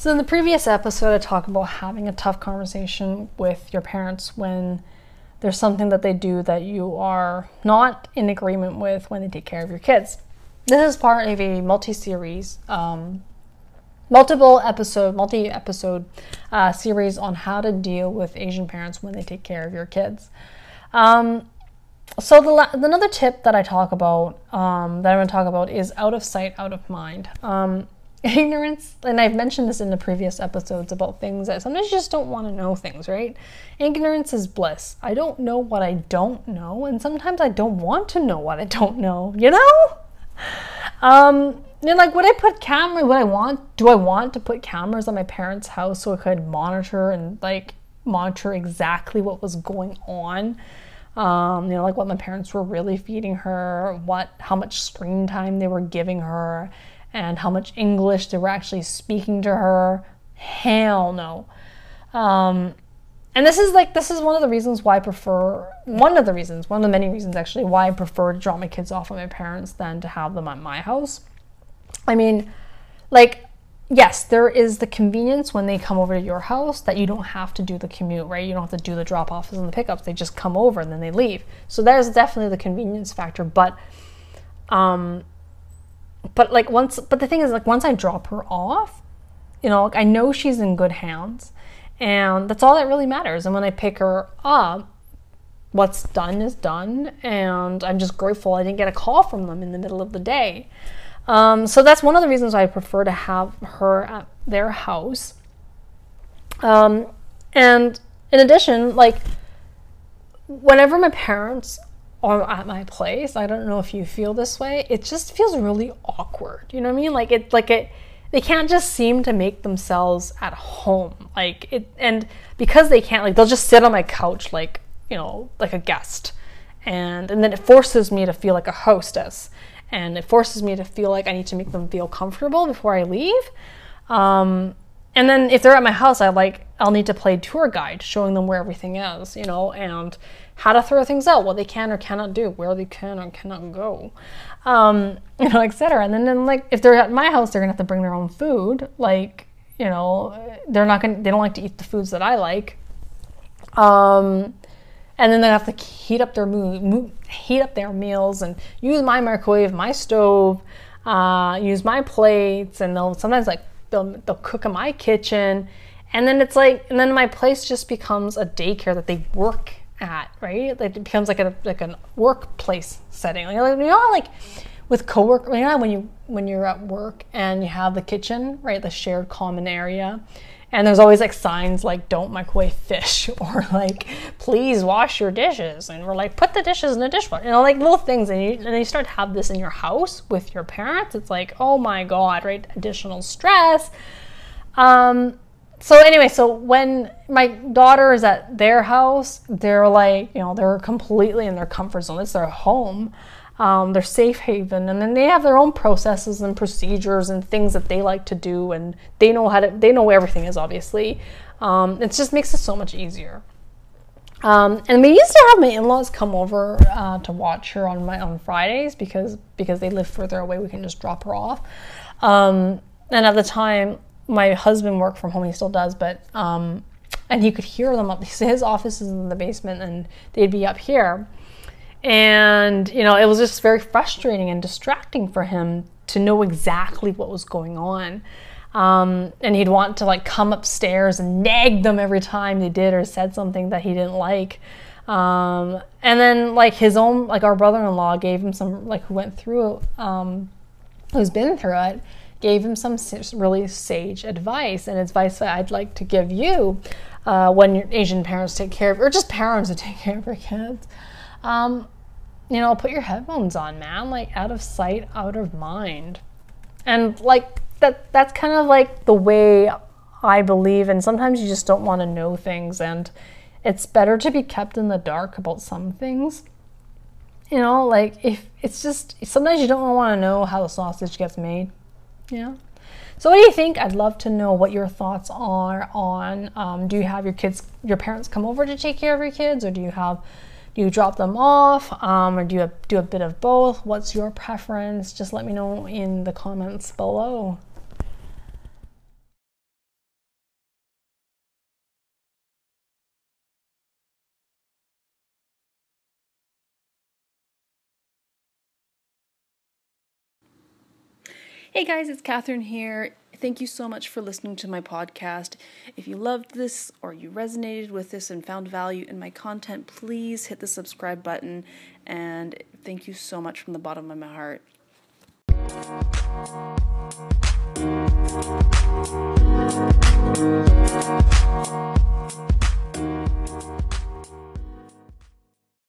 So, in the previous episode, I talked about having a tough conversation with your parents when there's something that they do that you are not in agreement with when they take care of your kids. This is part of a multi series, um, multiple episode, multi episode uh, series on how to deal with Asian parents when they take care of your kids. Um, so the la- another tip that I talk about um, that I'm going to talk about is out of sight, out of mind. Um, ignorance and i've mentioned this in the previous episodes about things that sometimes you just don't want to know things right? Ignorance is bliss. I don't know what i don't know and sometimes i don't want to know what i don't know you know? Um know, like would i put camera would i want do i want to put cameras on my parents house so i could monitor and like monitor exactly what was going on? Um, you know like what my parents were really feeding her what how much screen time they were giving her and how much English they were actually speaking to her. Hell no. Um, and this is like this is one of the reasons why I prefer one of the reasons, one of the many reasons actually why I prefer to drop my kids off at my parents than to have them at my house. I mean, like yes, there is the convenience when they come over to your house that you don't have to do the commute, right? You don't have to do the drop offs and the pickups. They just come over and then they leave. So there's definitely the convenience factor, but um, but like once but the thing is like once i drop her off you know like i know she's in good hands and that's all that really matters. And when i pick her up what's done is done and i'm just grateful i didn't get a call from them in the middle of the day. Um, so that's one of the reasons i prefer to have her at their house. Um, and in addition like whenever my parents or at my place. I don't know if you feel this way. It just feels really awkward. You know what I mean? Like it like it they can't just seem to make themselves at home. Like it and because they can't like they'll just sit on my couch like, you know, like a guest. And and then it forces me to feel like a hostess. And it forces me to feel like I need to make them feel comfortable before I leave. Um, and then if they're at my house, I like I'll need to play tour guide, showing them where everything is, you know, and how to throw things out, what they can or cannot do, where they can or cannot go, um, you know, etc. And then, then like if they're at my house, they're gonna have to bring their own food. Like you know, they're not gonna they don't like to eat the foods that I like. Um, and then they have to heat up their heat up their meals and use my microwave, my stove, uh, use my plates, and they'll sometimes like they'll they'll cook in my kitchen, and then it's like and then my place just becomes a daycare that they work at, right? Like it becomes like a like a workplace setting. Like, you know, like with coworker, you know, when you when you're at work and you have the kitchen, right, the shared common area, and there's always like signs like "Don't microwave fish" or like "Please wash your dishes," and we're like "Put the dishes in the dishwasher," you know, like little things, and you and you start to have this in your house with your parents. It's like, oh my god, right? Additional stress. Um, so anyway, so when my daughter is at their house, they're like, you know, they're completely in their comfort zone. It's their home, um, their safe haven, and then they have their own processes and procedures and things that they like to do, and they know how to, they know where everything is. Obviously, um, it just makes it so much easier. Um, and we used to have my in-laws come over uh, to watch her on my on Fridays because because they live further away. We can just drop her off. Um, and at the time, my husband worked from home. He still does, but um, and he could hear them up. His office is in the basement, and they'd be up here. And you know, it was just very frustrating and distracting for him to know exactly what was going on. Um, and he'd want to like come upstairs and nag them every time they did or said something that he didn't like. Um, and then like his own like our brother-in-law gave him some like who went through um, who's been through it gave him some really sage advice and advice that I'd like to give you uh, when your Asian parents take care of, or just parents that take care of their kids. Um, you know, put your headphones on, man. Like out of sight, out of mind, and like that. That's kind of like the way I believe. And sometimes you just don't want to know things, and it's better to be kept in the dark about some things. You know, like if it's just sometimes you don't want to know how the sausage gets made yeah. So what do you think? I'd love to know what your thoughts are on. Um, do you have your kids, your parents come over to take care of your kids, or do you have, do you drop them off, um, or do you do a bit of both? What's your preference? Just let me know in the comments below. Hey guys, it's Catherine here. Thank you so much for listening to my podcast. If you loved this or you resonated with this and found value in my content, please hit the subscribe button. And thank you so much from the bottom of my heart.